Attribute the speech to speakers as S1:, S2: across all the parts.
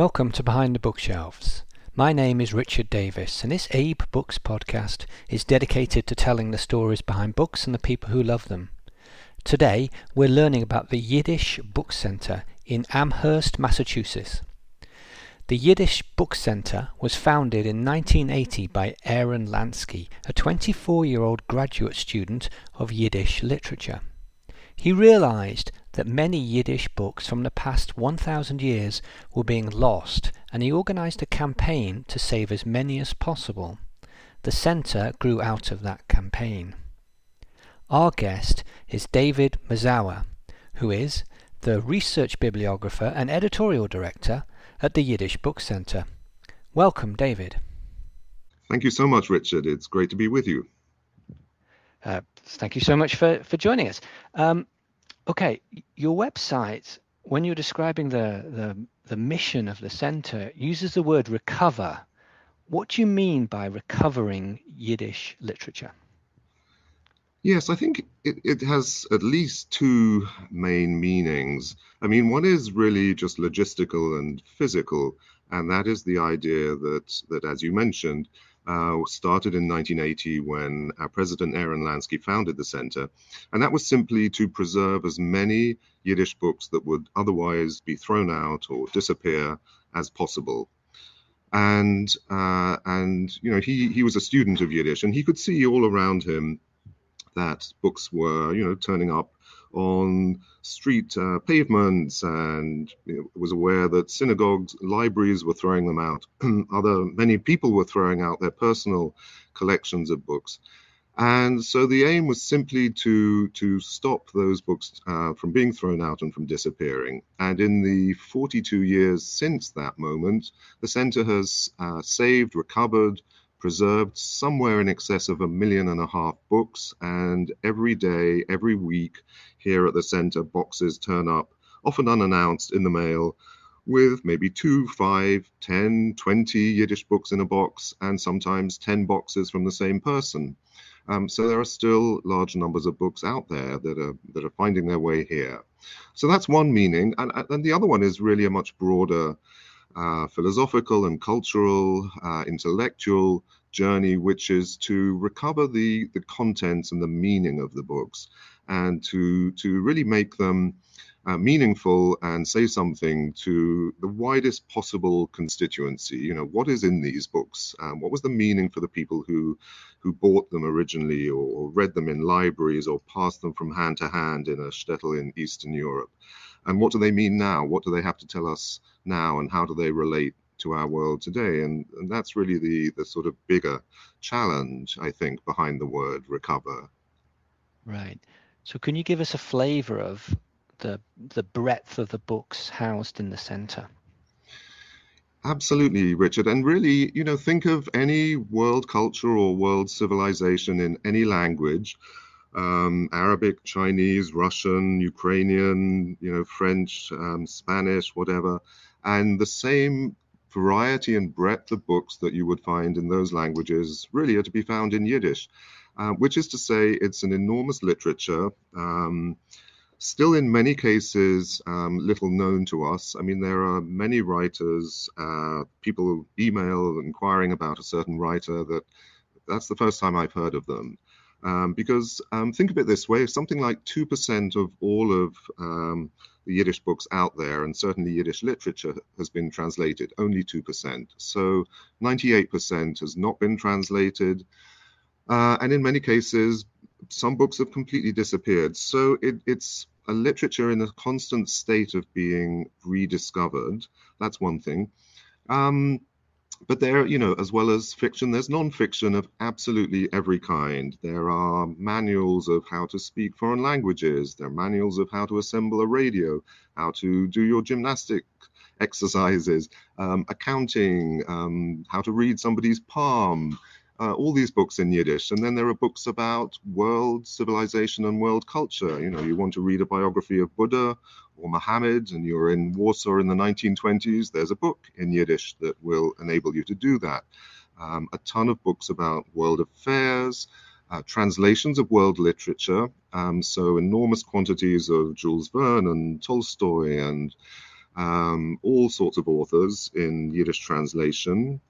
S1: Welcome to Behind the Bookshelves. My name is Richard Davis, and this Abe Books podcast is dedicated to telling the stories behind books and the people who love them. Today, we're learning about the Yiddish Book Center in Amherst, Massachusetts. The Yiddish Book Center was founded in 1980 by Aaron Lansky, a 24 year old graduate student of Yiddish literature. He realized that many Yiddish books from the past 1,000 years were being lost, and he organized a campaign to save as many as possible. The center grew out of that campaign. Our guest is David Mazower, who is the research bibliographer and editorial director at the Yiddish Book Center. Welcome, David.
S2: Thank you so much, Richard. It's great to be with you.
S1: Uh, thank you so much for, for joining us. Um, okay, your website, when you're describing the, the, the mission of the center, uses the word recover. What do you mean by recovering Yiddish literature?
S2: Yes, I think it, it has at least two main meanings. I mean, one is really just logistical and physical, and that is the idea that, that as you mentioned, uh, started in 1980 when our president Aaron Lansky founded the center. And that was simply to preserve as many Yiddish books that would otherwise be thrown out or disappear as possible. And uh, and you know he he was a student of Yiddish and he could see all around him that books were you know turning up on street uh, pavements and you know, was aware that synagogues, libraries were throwing them out. Other many people were throwing out their personal collections of books. And so the aim was simply to to stop those books uh, from being thrown out and from disappearing. And in the 42 years since that moment, the centre has uh, saved, recovered, preserved somewhere in excess of a million and a half books. And every day, every week, here at the center, boxes turn up, often unannounced, in the mail with maybe two, five, ten, twenty Yiddish books in a box, and sometimes 10 boxes from the same person. Um, so there are still large numbers of books out there that are that are finding their way here. So that's one meaning, and, and the other one is really a much broader uh, philosophical and cultural, uh, intellectual journey, which is to recover the the contents and the meaning of the books, and to to really make them uh, meaningful and say something to the widest possible constituency. You know, what is in these books? Um, what was the meaning for the people who who bought them originally, or, or read them in libraries, or passed them from hand to hand in a shtetl in Eastern Europe? And what do they mean now? What do they have to tell us now? And how do they relate to our world today? And, and that's really the, the sort of bigger challenge, I think, behind the word recover.
S1: Right. So, can you give us a flavor of the, the breadth of the books housed in the center?
S2: Absolutely, Richard. And really, you know, think of any world culture or world civilization in any language um, Arabic, Chinese, Russian, Ukrainian, you know, French, um, Spanish, whatever, and the same variety and breadth of books that you would find in those languages really are to be found in Yiddish, uh, which is to say, it's an enormous literature. Um, still, in many cases, um, little known to us. I mean, there are many writers, uh, people email inquiring about a certain writer that that's the first time I've heard of them. Um, because um, think of it this way something like 2% of all of um, the Yiddish books out there, and certainly Yiddish literature, has been translated, only 2%. So 98% has not been translated. Uh, and in many cases, some books have completely disappeared. So it, it's a literature in a constant state of being rediscovered. That's one thing. Um, but there, you know, as well as fiction, there's non-fiction of absolutely every kind. There are manuals of how to speak foreign languages. There are manuals of how to assemble a radio, how to do your gymnastic exercises, um, accounting, um, how to read somebody's palm, uh, all these books in Yiddish. And then there are books about world civilization and world culture. You know, you want to read a biography of Buddha or Muhammad and you're in Warsaw in the 1920s, there's a book in Yiddish that will enable you to do that. Um, a ton of books about world affairs, uh, translations of world literature. Um, so enormous quantities of Jules Verne and Tolstoy and um, all sorts of authors in Yiddish translation,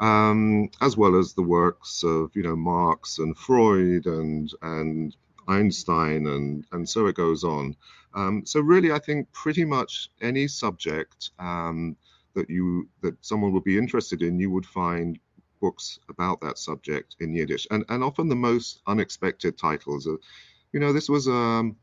S2: um, as well as the works of you know Marx and Freud and and Einstein and and so it goes on. Um, so really, I think pretty much any subject um, that you that someone would be interested in, you would find books about that subject in Yiddish, and and often the most unexpected titles. Are, you know, this was um,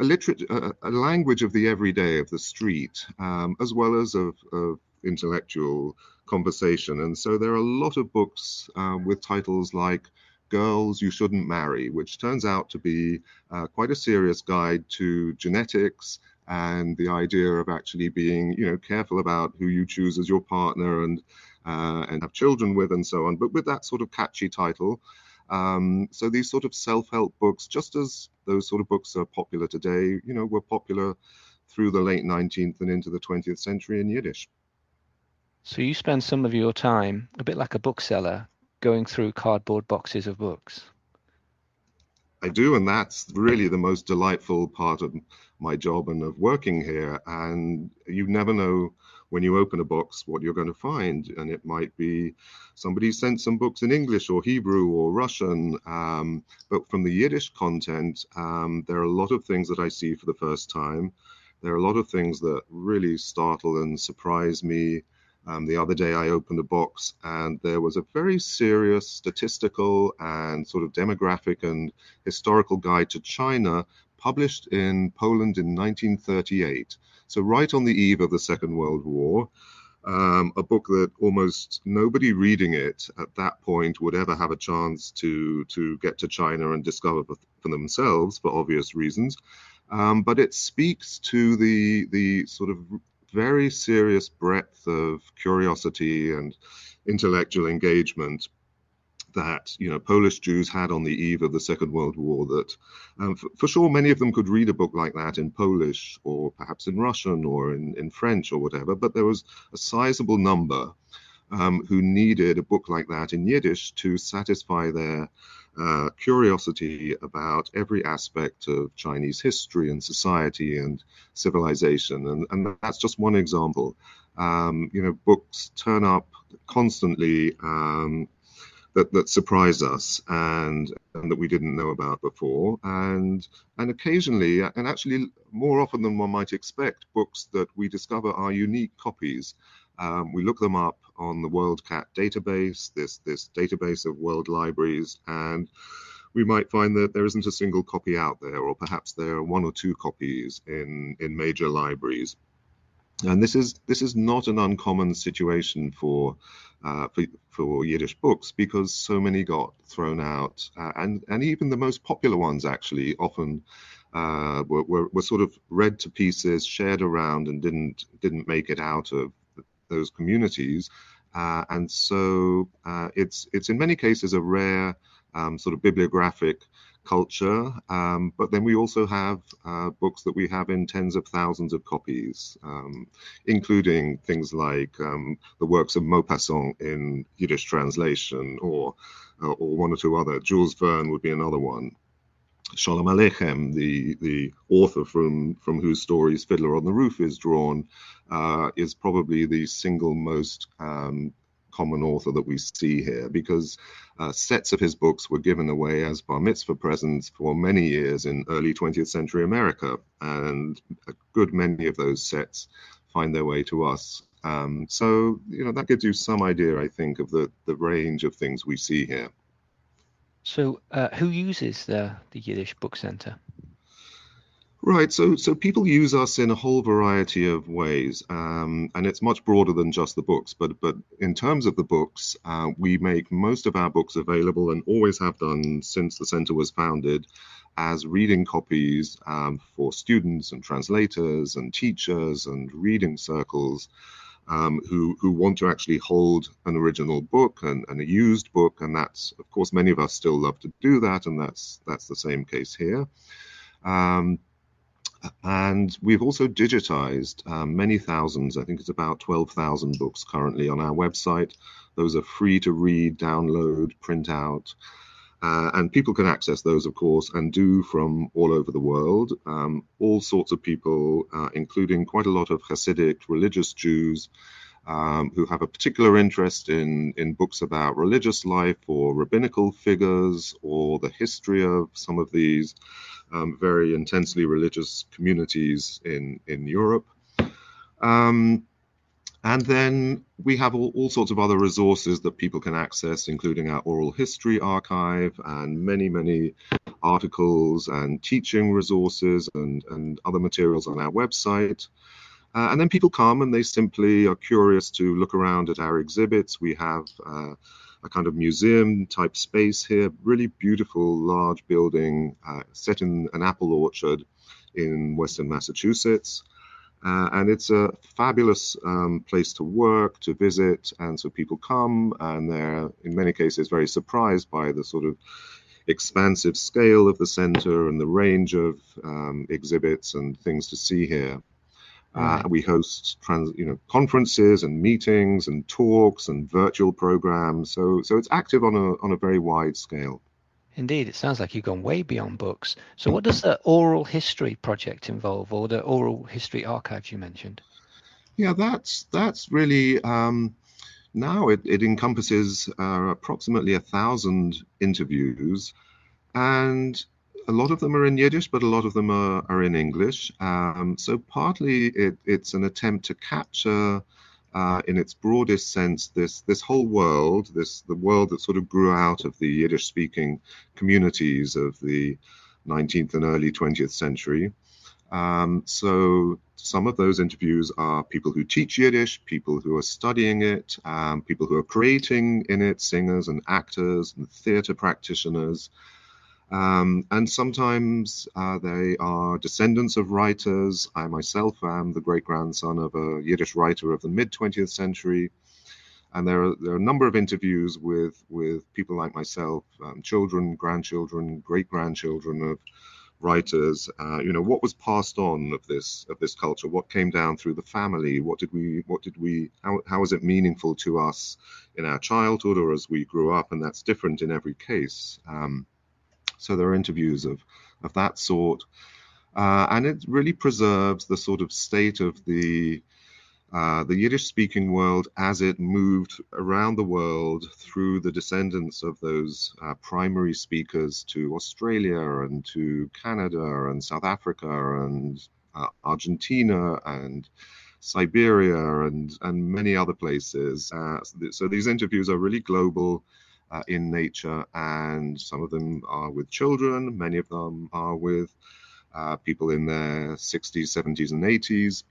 S2: a literature, a, a, language of the everyday, of the street, um, as well as of, of, intellectual conversation. And so there are a lot of books uh, with titles like Girls You Shouldn't Marry, which turns out to be uh, quite a serious guide to genetics and the idea of actually being, you know, careful about who you choose as your partner and uh, and have children with and so on. But with that sort of catchy title. Um, so these sort of self-help books, just as those sort of books are popular today, you know, were popular through the late 19th and into the 20th century in Yiddish.
S1: So you spend some of your time, a bit like a bookseller, going through cardboard boxes of books.
S2: I do, and that's really the most delightful part of my job and of working here. And you never know when you open a box what you're going to find, and it might be somebody sent some books in English or Hebrew or Russian. Um, but from the Yiddish content, um, there are a lot of things that I see for the first time. There are a lot of things that really startle and surprise me. Um, the other day, I opened a box and there was a very serious statistical and sort of demographic and historical guide to China published in Poland in 1938. So, right on the eve of the Second World War. Um, a book that almost nobody reading it at that point would ever have a chance to to get to China and discover for, themselves for obvious reasons. Um, but it speaks to the the sort of very serious breadth of curiosity and intellectual engagement that you know Polish Jews had on the eve of the Second World War. That um, for, for, sure many of them could read a book like that in Polish or perhaps in Russian or in, in French or whatever, but there was a sizable number um, who needed a book like that in Yiddish to satisfy their uh, curiosity about every aspect of Chinese history and society and civilization. And, and that's just one example. Um, you know, books turn up constantly um, that, that surprise us and, and that we didn't know about before. And, and occasionally, and actually more often than one might expect, books that we discover are unique copies. Um, we look them up on the WorldCat database, this, this database of world libraries, and we might find that there isn't a single copy out there, or perhaps there are one or two copies in, in major libraries. And this is this is not an uncommon situation for uh, for, for, Yiddish books because so many got thrown out, uh, and and even the most popular ones actually often uh, were, were, were sort of read to pieces, shared around, and didn't didn't make it out of those communities. Uh, and so uh, it's it's in many cases a rare um, sort of bibliographic culture. Um, but then we also have uh, books that we have in tens of thousands of copies, um, including things like um, the works of Maupassant in Yiddish translation, or uh, or one or two other. Jules Verne would be another one. Sholem Aleichem, the the author from from whose stories Fiddler on the Roof is drawn, uh, is probably the single most um, common author that we see here because uh, sets of his books were given away as bar mitzvah presents for many years in early 20th century America, and a good many of those sets find their way to us. Um, so, you know, that gives you some idea, I think, of the, the range of things we see here.
S1: So, uh, who uses the, the Yiddish Book Center?
S2: Right. So, so people use us in a whole variety of ways, um, and it's much broader than just the books. But, but in terms of the books, uh, we make most of our books available, and always have done since the center was founded, as reading copies um, for students and translators and teachers and reading circles. Um, who who want to actually hold an original book and, and, a used book, and that's of course many of us still love to do that, and that's that's the same case here. Um, and we've also digitized um, many thousands, I think it's about 12,000 books currently on our website. Those are free to read, download, print out. Uh, and people can access those, of course, and do from all over the world. Um, all sorts of people, uh, including quite a lot of Hasidic religious Jews, um, who have a particular interest in, in books about religious life or rabbinical figures or the history of some of these um, very intensely religious communities in, in Europe. Um, and then we have all, all, sorts of other resources that people can access, including our oral history archive and many, many articles and teaching resources and, and other materials on our website. Uh, and then people come and they simply are curious to look around at our exhibits. We have uh, a kind of museum type space here, really beautiful large building uh, set in an apple orchard in western Massachusetts. Uh, and it's a fabulous um, place to work, to visit. And so people come and they're, in many cases, very surprised by the sort of expansive scale of the center and the range of um, exhibits and things to see here. Uh, we host trans, you know, conferences and meetings and talks and virtual programs. So, so it's active on a on a very wide scale.
S1: Indeed, it sounds like you've gone way beyond books. So, what does the oral history project involve, or the oral history archives you mentioned?
S2: Yeah, that's that's really um, now it, it encompasses uh, approximately a thousand interviews, and a lot of them are in Yiddish, but a lot of them are, are in English. Um, so partly it, it's an attempt to capture uh, in its broadest sense, this this whole world, this the world that sort of grew out of the Yiddish-speaking communities of the 19th and early 20th century. Um, so some of those interviews are people who teach Yiddish, people who are studying it, um, people who are creating in it, singers and actors and theater practitioners. Um, and sometimes uh, they are descendants of writers. I myself am the great grandson of a Yiddish writer of the mid 20th century. And there are, there are a number of interviews with, with people like myself, um, children, grandchildren, great grandchildren of writers. Uh, you know, what was passed on of this of this culture? What came down through the family? What did we what did we how how was it meaningful to us in our childhood or as we grew up? And that's different in every case. Um, so there are interviews of, of that sort. Uh, and it really preserves the sort of state of the uh, the Yiddish speaking world as it moved around the world through the descendants of those uh, primary speakers to Australia and to Canada and South Africa and uh, Argentina and Siberia and, and many other places. Uh, so these interviews are really global uh, in nature, and some of them are with children, many of them are with uh, people in their 60s, 70s, and 80s.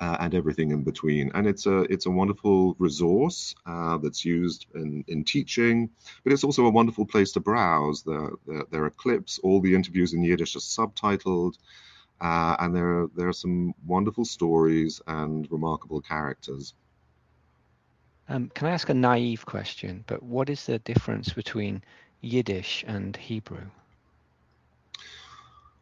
S2: Uh, and everything in between. And it's a it's a wonderful resource uh, that's used in, in teaching, but it's also a wonderful place to browse. There, there, are clips. All the interviews in Yiddish are subtitled, uh, and there are, there are some wonderful stories and remarkable characters.
S1: Um, can I ask a naive question? But what is the difference between Yiddish and Hebrew?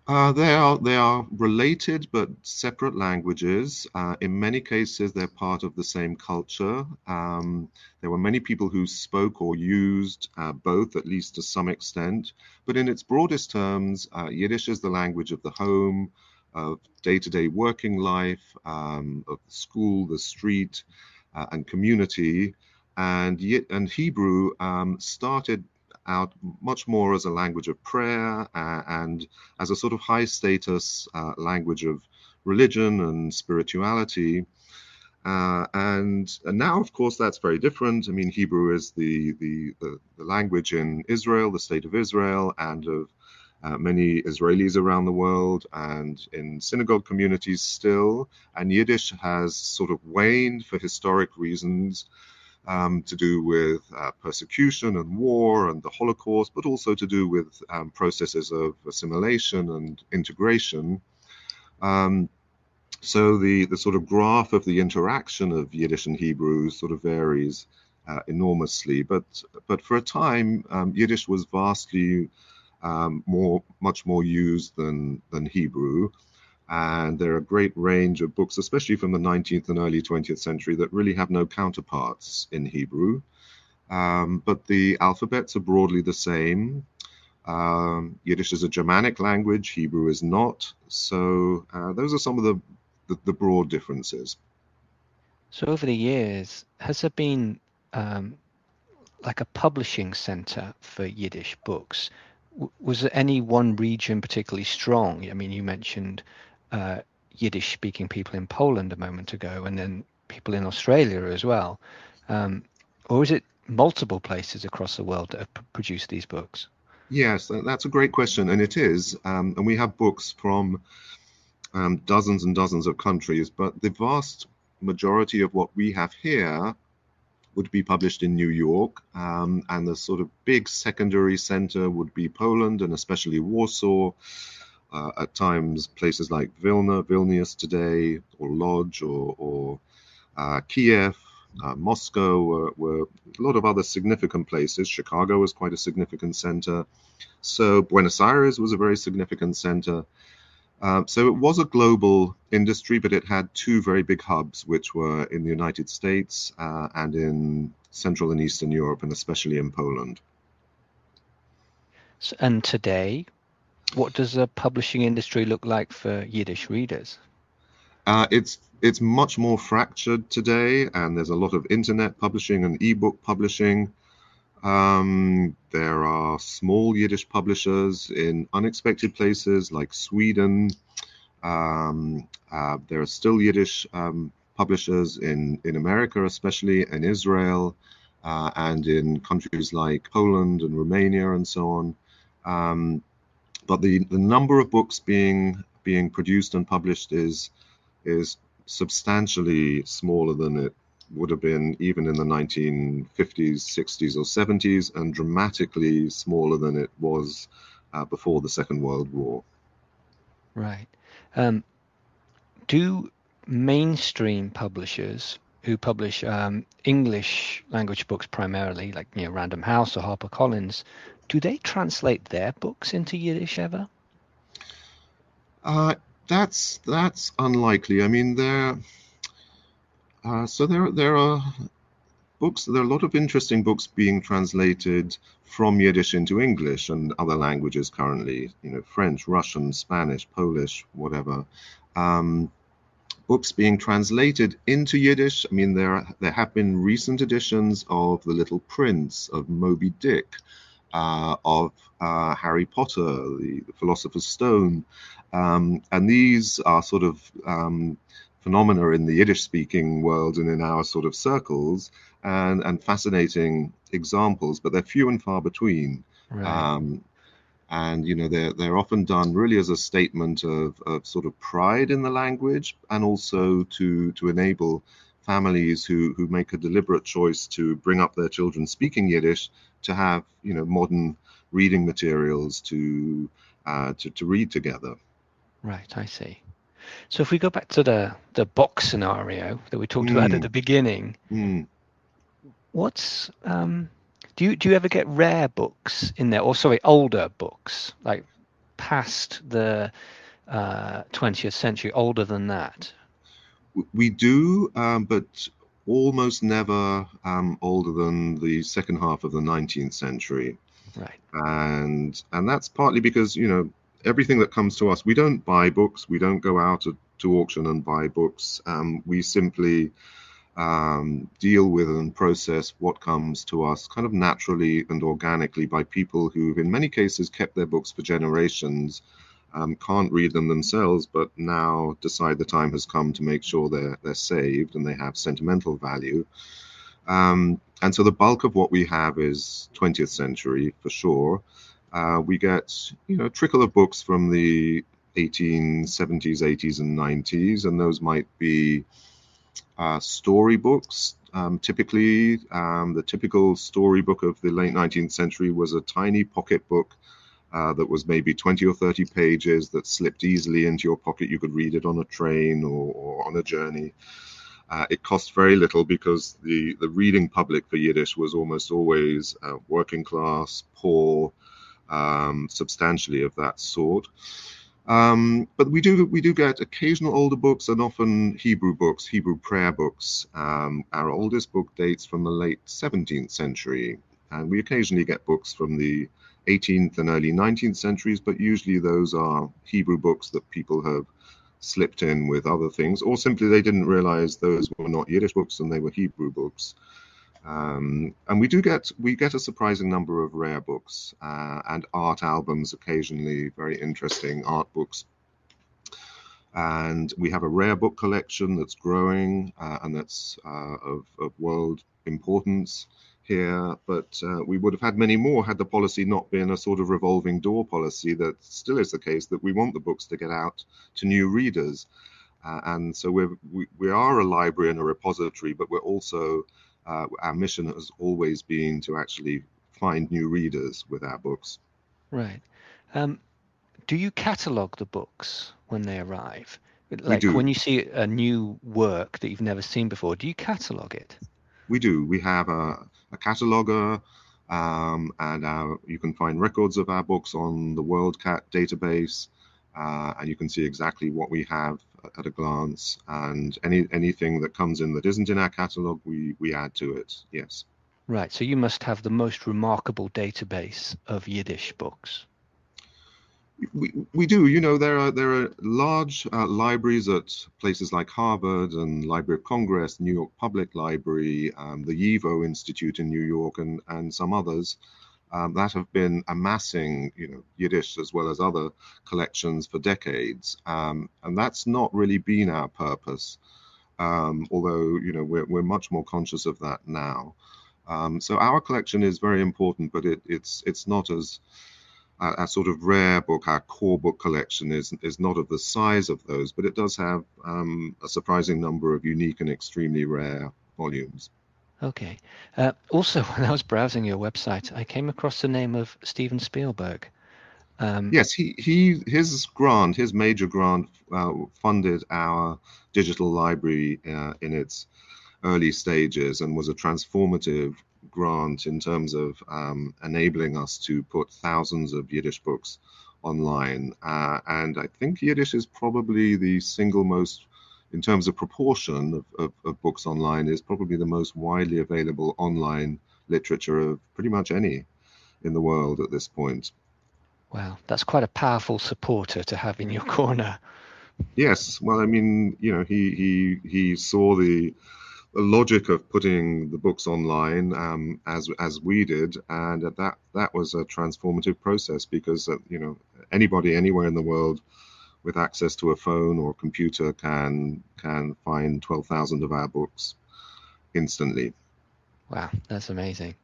S2: Uh, they are they are related but separate languages. Uh, in many cases, they're part of the same culture. Um, there were many people who spoke or used uh, both, at least to some extent. But in its broadest terms, uh, Yiddish is the language of the home, of day-to-day working life, um, of the school, the street, uh, and community. And, and Hebrew um, started out much more as a language of prayer uh, and as a sort of high status uh, language of religion and spirituality. Uh, and, and, now, of course, that's very different. I mean, Hebrew is the, the, the, the language in Israel, the state of Israel, and of uh, many Israelis around the world and in synagogue communities still. And Yiddish has sort of waned for historic reasons um, to do with uh, persecution and war and the Holocaust, but also to do with um, processes of assimilation and integration. Um, so the, the sort of graph of the interaction of Yiddish and Hebrew sort of varies uh, enormously. But, but for a time, um, Yiddish was vastly um, more, much more used than, than Hebrew. And there are a great range of books, especially from the 19th and early 20th century, that really have no counterparts in Hebrew. um, but the alphabets are broadly the same. Um, Yiddish is a Germanic language, Hebrew is not. So uh, those are some of the, the, the, broad differences.
S1: So over the years, has there been um, like a publishing center for Yiddish books? Was there any one region particularly strong? I mean, you mentioned uh, Yiddish speaking people in Poland a moment ago, and then people in Australia as well. Um, or is it multiple places across the world that have p- produced these books?
S2: Yes, that's a great question, and it is. Um, and we have books from um, dozens and dozens of countries, but the vast majority of what we have here would be published in New York, um, and the sort of big secondary center would be Poland and especially Warsaw. Uh, at times, places like Vilna, Vilnius today, or Lodz, or, or uh, Kiev, uh, Moscow were, were, a lot of other significant places. Chicago was quite a significant center. So Buenos Aires was a very significant center. Uh, so it was a global industry, but it had two very big hubs, which were in the United States uh, and in Central and Eastern Europe, and especially in Poland.
S1: So, and today, what does the publishing industry look like for Yiddish readers?
S2: Uh, it's it's much more fractured today, and there's a lot of internet publishing and ebook publishing. Um, there are small Yiddish publishers in unexpected places like Sweden. Um, uh, there are still Yiddish um, publishers in, in America, especially in Israel, uh, and in countries like Poland and Romania and so on. Um, but the, the number of books being being produced and published is is substantially smaller than it would have been even in the 1950s, 60s, or 70s, and dramatically smaller than it was uh, before the Second World War.
S1: Right. Um, do mainstream publishers who publish um, English language books primarily, like you know Random House or HarperCollins, do they translate their books into Yiddish ever?
S2: Uh, that's that's unlikely. I mean, there. Uh, so there there are books. There are a lot of interesting books being translated from Yiddish into English and other languages currently. You know, French, Russian, Spanish, Polish, whatever. Um, books being translated into Yiddish. I mean, there there have been recent editions of The Little Prince, of Moby Dick, uh, of uh, Harry Potter, the, the Philosopher's Stone, um, and these are sort of um, phenomena in the Yiddish speaking world and in our sort of circles and, and fascinating examples, but they're few and far between. Right. Um, and you know they're they're often done really as a statement of, of sort of pride in the language and also to to enable families who who make a deliberate choice to bring up their children speaking Yiddish to have you know modern reading materials to uh, to, to read together.
S1: Right, I see. So if we go back to the the box scenario that we talked mm. about at hmm. the beginning, mm. what's um, do you do you ever get rare books in there, or sorry, older books like past the uh, 20th century, older than that?
S2: We do, um, but almost never um, older than the second half of the 19th century.
S1: Right.
S2: And and that's partly because you know everything that comes to us, we don't buy books, we don't go out to, to auction and buy books. Um, we simply um, deal with and process what comes to us kind of naturally and organically by people who've, in many cases, kept their books for generations. Um, can't read them themselves, but now decide the time has come to make sure they're they're saved and they have sentimental value. Um, and so the bulk of what we have is 20th century for sure. Uh, we get you know a trickle of books from the 1870s, 80s, and 90s, and those might be uh, storybooks. Um, typically, um, the typical storybook of the late 19th century was a tiny pocket book uh, that was maybe 20 or 30 pages that slipped easily into your pocket. You could read it on a train or, or on a journey. Uh, it cost very little because the, the reading public for Yiddish was almost always uh, working class, poor, um, substantially of that sort. Um, but we do we do get occasional older books and often Hebrew books, Hebrew prayer books. Um, our oldest book dates from the late 17th century, and we occasionally get books from the 18th and early 19th centuries, but usually those are Hebrew books that people have slipped in with other things, or simply they didn't realize those were not Yiddish books and they were Hebrew books. Um, and we do get we get a surprising number of rare books uh, and art albums occasionally, very interesting art books. And we have a rare book collection that's growing uh, and that's uh, of, of world importance here, but uh, we would have had many more had the policy not been a sort of revolving door policy that still is the case that we want the books to get out to new readers. Uh, and so we're, we, we are a library and a repository, but we're also, uh, our mission has always been to actually find new readers with our books.
S1: Right. Um, do you catalogue the books when they arrive? Like when you see a new work that you've never seen before, do you catalogue it?
S2: We do. We have a, a cataloger, um, and our, you can find records of our books on the WorldCat database, uh, and you can see exactly what we have at a glance. And any anything that comes in that isn't in our catalog, we we add to it. Yes.
S1: Right. So you must have the most remarkable database of Yiddish books.
S2: We, we do. You know, there are there are large uh, libraries at places like Harvard and Library of Congress, New York Public Library, um, the YIVO Institute in New York, and and some others um, that have been amassing, you know, Yiddish as well as other collections for decades. Um, and that's not really been our purpose, um, although you know we're we're much more conscious of that now. Um, so our collection is very important, but it, it's it's not as our, sort of rare book, our core book collection is is not of the size of those, but it does have um, a surprising number of unique and extremely rare volumes.
S1: Okay. Uh, also, when I was browsing your website, I came across the name of Steven Spielberg.
S2: Um, yes, he, he his grant, his major grant, uh, funded our digital library uh, in its early stages and was a transformative grant in terms of um, enabling us to put thousands of Yiddish books online. Uh, and I think Yiddish is probably the single most, in terms of proportion of, of, of, books online, is probably the most widely available online literature of pretty much any in the world at this point.
S1: Wow, that's quite a powerful supporter to have in your corner.
S2: Yes, well, I mean, you know, he he he saw the the logic of putting the books online um, as as we did, and that that was a transformative process because uh, you know anybody anywhere in the world with access to a phone or a computer can can find twelve thousand of our books instantly.
S1: Wow, that's amazing.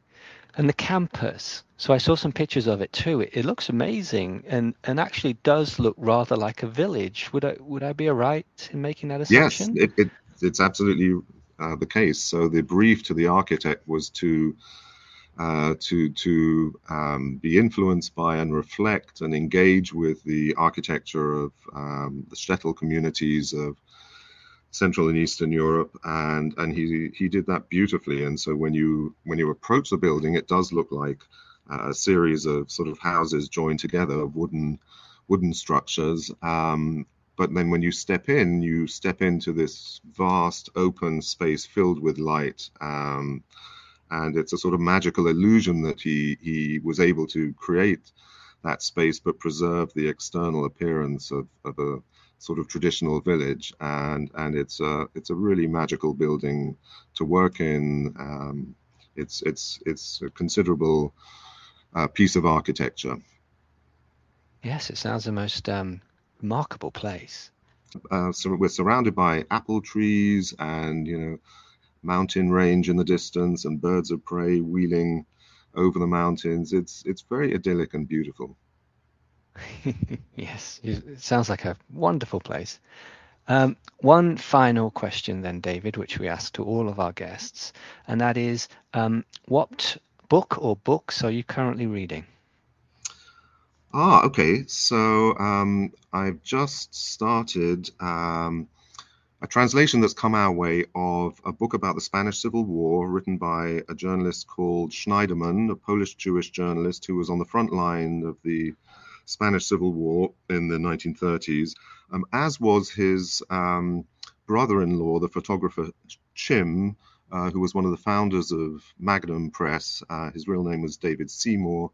S1: And the campus. So I saw some pictures of it too. It, it looks amazing and, and actually does look rather like a village. Would I would I be right in making that assumption?
S2: Yes, it, it it's absolutely uh, the case. So the brief to the architect was to uh, to to um, be influenced by and reflect and engage with the architecture of um, the shtetl communities of Central and Eastern Europe, and and he he did that beautifully. And so when you when you approach the building, it does look like a series of sort of houses joined together, of wooden wooden structures, um, but then when you step in, you step into this vast open space filled with light. And it's a sort of magical illusion that he, he was able to create that space but preserve the external appearance of, of a sort of traditional village. And, and it's, a, it's a really magical building to work in. Um, it's, it's, it's a considerable uh, piece of architecture.
S1: Yes, it sounds the most um, remarkable place.
S2: Uh, so we're surrounded by apple trees and you know mountain range in the distance and birds of prey wheeling over the mountains. It's it's very idyllic and beautiful.
S1: yes, it sounds like a wonderful place. Um, one final question, then, David, which we ask to all of our guests, and that is um, what book or books are you currently reading?
S2: Ah, okay. So um, I've just started um, a translation that's come our way of a book about the Spanish Civil War written by a journalist called Schneiderman, a Polish Jewish journalist who was on the front line of the Spanish Civil War in the 1930s, um, as was his um, brother-in-law, the photographer Chim, uh, who was one of the founders of Magnum Press. Uh, his real name was David Seymour,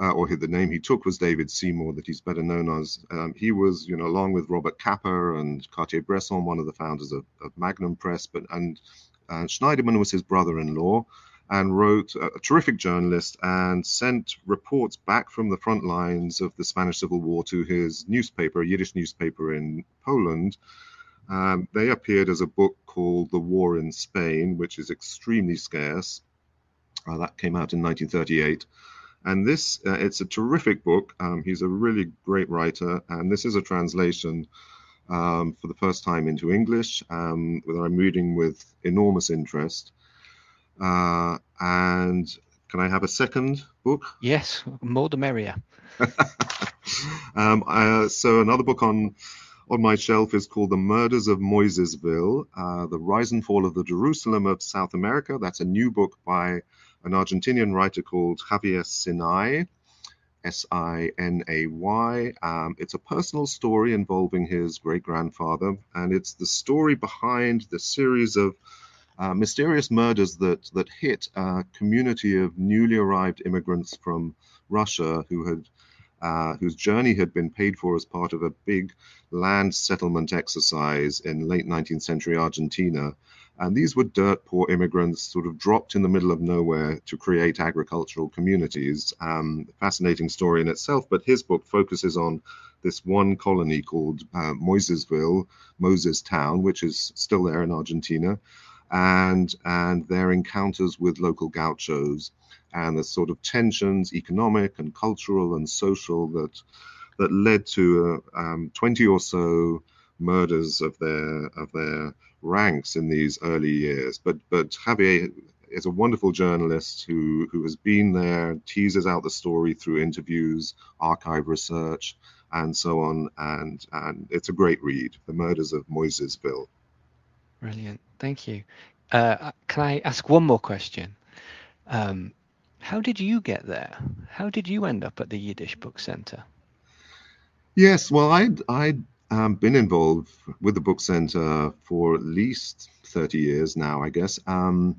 S2: uh, or the name he took was David Seymour, that he's better known as. Um, he was, you know, along with Robert Capa and Cartier-Bresson, one of the founders of, of Magnum Press, but and Schneiderman was his brother-in-law and wrote a, a, terrific journalist and sent reports back from the front lines of the Spanish Civil War to his newspaper, a Yiddish newspaper in Poland, um, they appeared as a book called The War in Spain, which is extremely scarce. Uh, that came out in 1938. And this, uh, it's a terrific book. Um, he's a really great writer, and this is a translation um, for the first time into English, um, that I'm reading with enormous interest. Uh, and can I have a second book?
S1: Yes, more the merrier.
S2: um, uh, so another book on on my shelf is called The Murders of Moisesville, uh, The Rise and Fall of the Jerusalem of South America. That's a new book by an Argentinian writer called Javier Sinay, S I N A Y. Um, it's a personal story involving his great grandfather, and it's the story behind the series of uh, mysterious murders that, that hit a community of newly arrived immigrants from Russia who had uh, whose journey had been paid for as part of a big land settlement exercise in late 19th century Argentina. And these were dirt poor immigrants, sort of dropped in the middle of nowhere to create agricultural communities. Um, fascinating story in itself, but his book focuses on this one colony called uh, Moisesville, Moses Town, which is still there in Argentina, and and their encounters with local gauchos and the sort of tensions, economic and cultural and social, that that led to uh, um, 20 or so murders of their of their ranks in these early years. But but Javier is a wonderful journalist who who has been there, teases out the story through interviews, archive research, and so on. And and it's a great read, The Murders of Moisesville.
S1: Brilliant, thank you. Uh, can I ask one more question? Um, how did you get there? How did you end up at the Yiddish Book Center?
S2: Yes, well, I'd, I'd um, been involved with the Book Center for at least 30 years now, I guess. Um,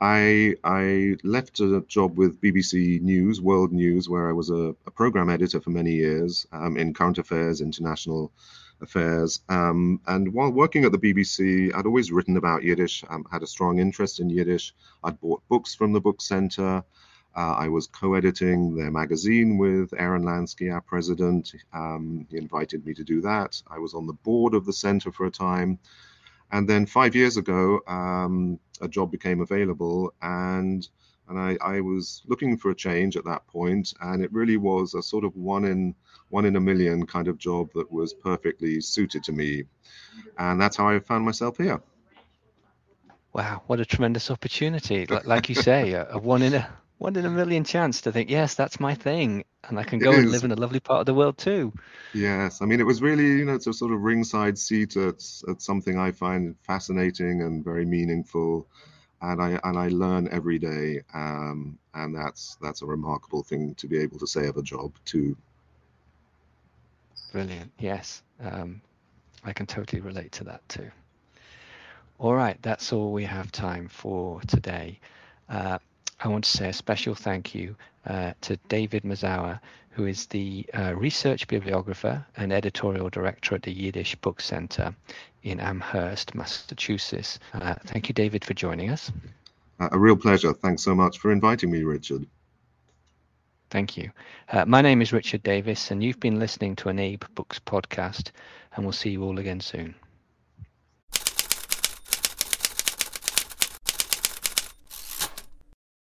S2: I, I left a job with BBC News, World News, where I was a, a program editor for many years um, in current affairs, international affairs. Um, and while working at the BBC, I'd always written about Yiddish, um, had a strong interest in Yiddish. I'd bought books from the book center. Uh, I was co-editing their magazine with Aaron Lansky, our president. Um, he invited me to do that. I was on the board of the center for a time. And then five years ago, um, a job became available and and I, I, was looking for a change at that point, and it really was a sort of one in one in a million kind of job that was perfectly suited to me, and that's how I found myself here.
S1: Wow, what a tremendous opportunity! Like, like you say, a, a, one in a one in a million chance to think, yes, that's my thing, and I can go and live in a lovely part of the world too.
S2: Yes, I mean, it was really, you know, it's a sort of ringside seat at, at something I find fascinating and very meaningful, and I and I learn every day, um, and that's that's a remarkable thing to be able to say of a job too.
S1: Brilliant. Yes, um, I can totally relate to that too. All right, that's all we have time for today. Uh, I want to say a special thank you uh, to David Mazower, who is the uh, research bibliographer and editorial director at the Yiddish Book Center in Amherst, Massachusetts. Uh, thank you, David, for joining us.
S2: a real pleasure. Thanks so much for inviting me, Richard.
S1: Thank you. Uh, my name is Richard Davis, and you've been listening to an Abe Books podcast, and we'll see you all again soon.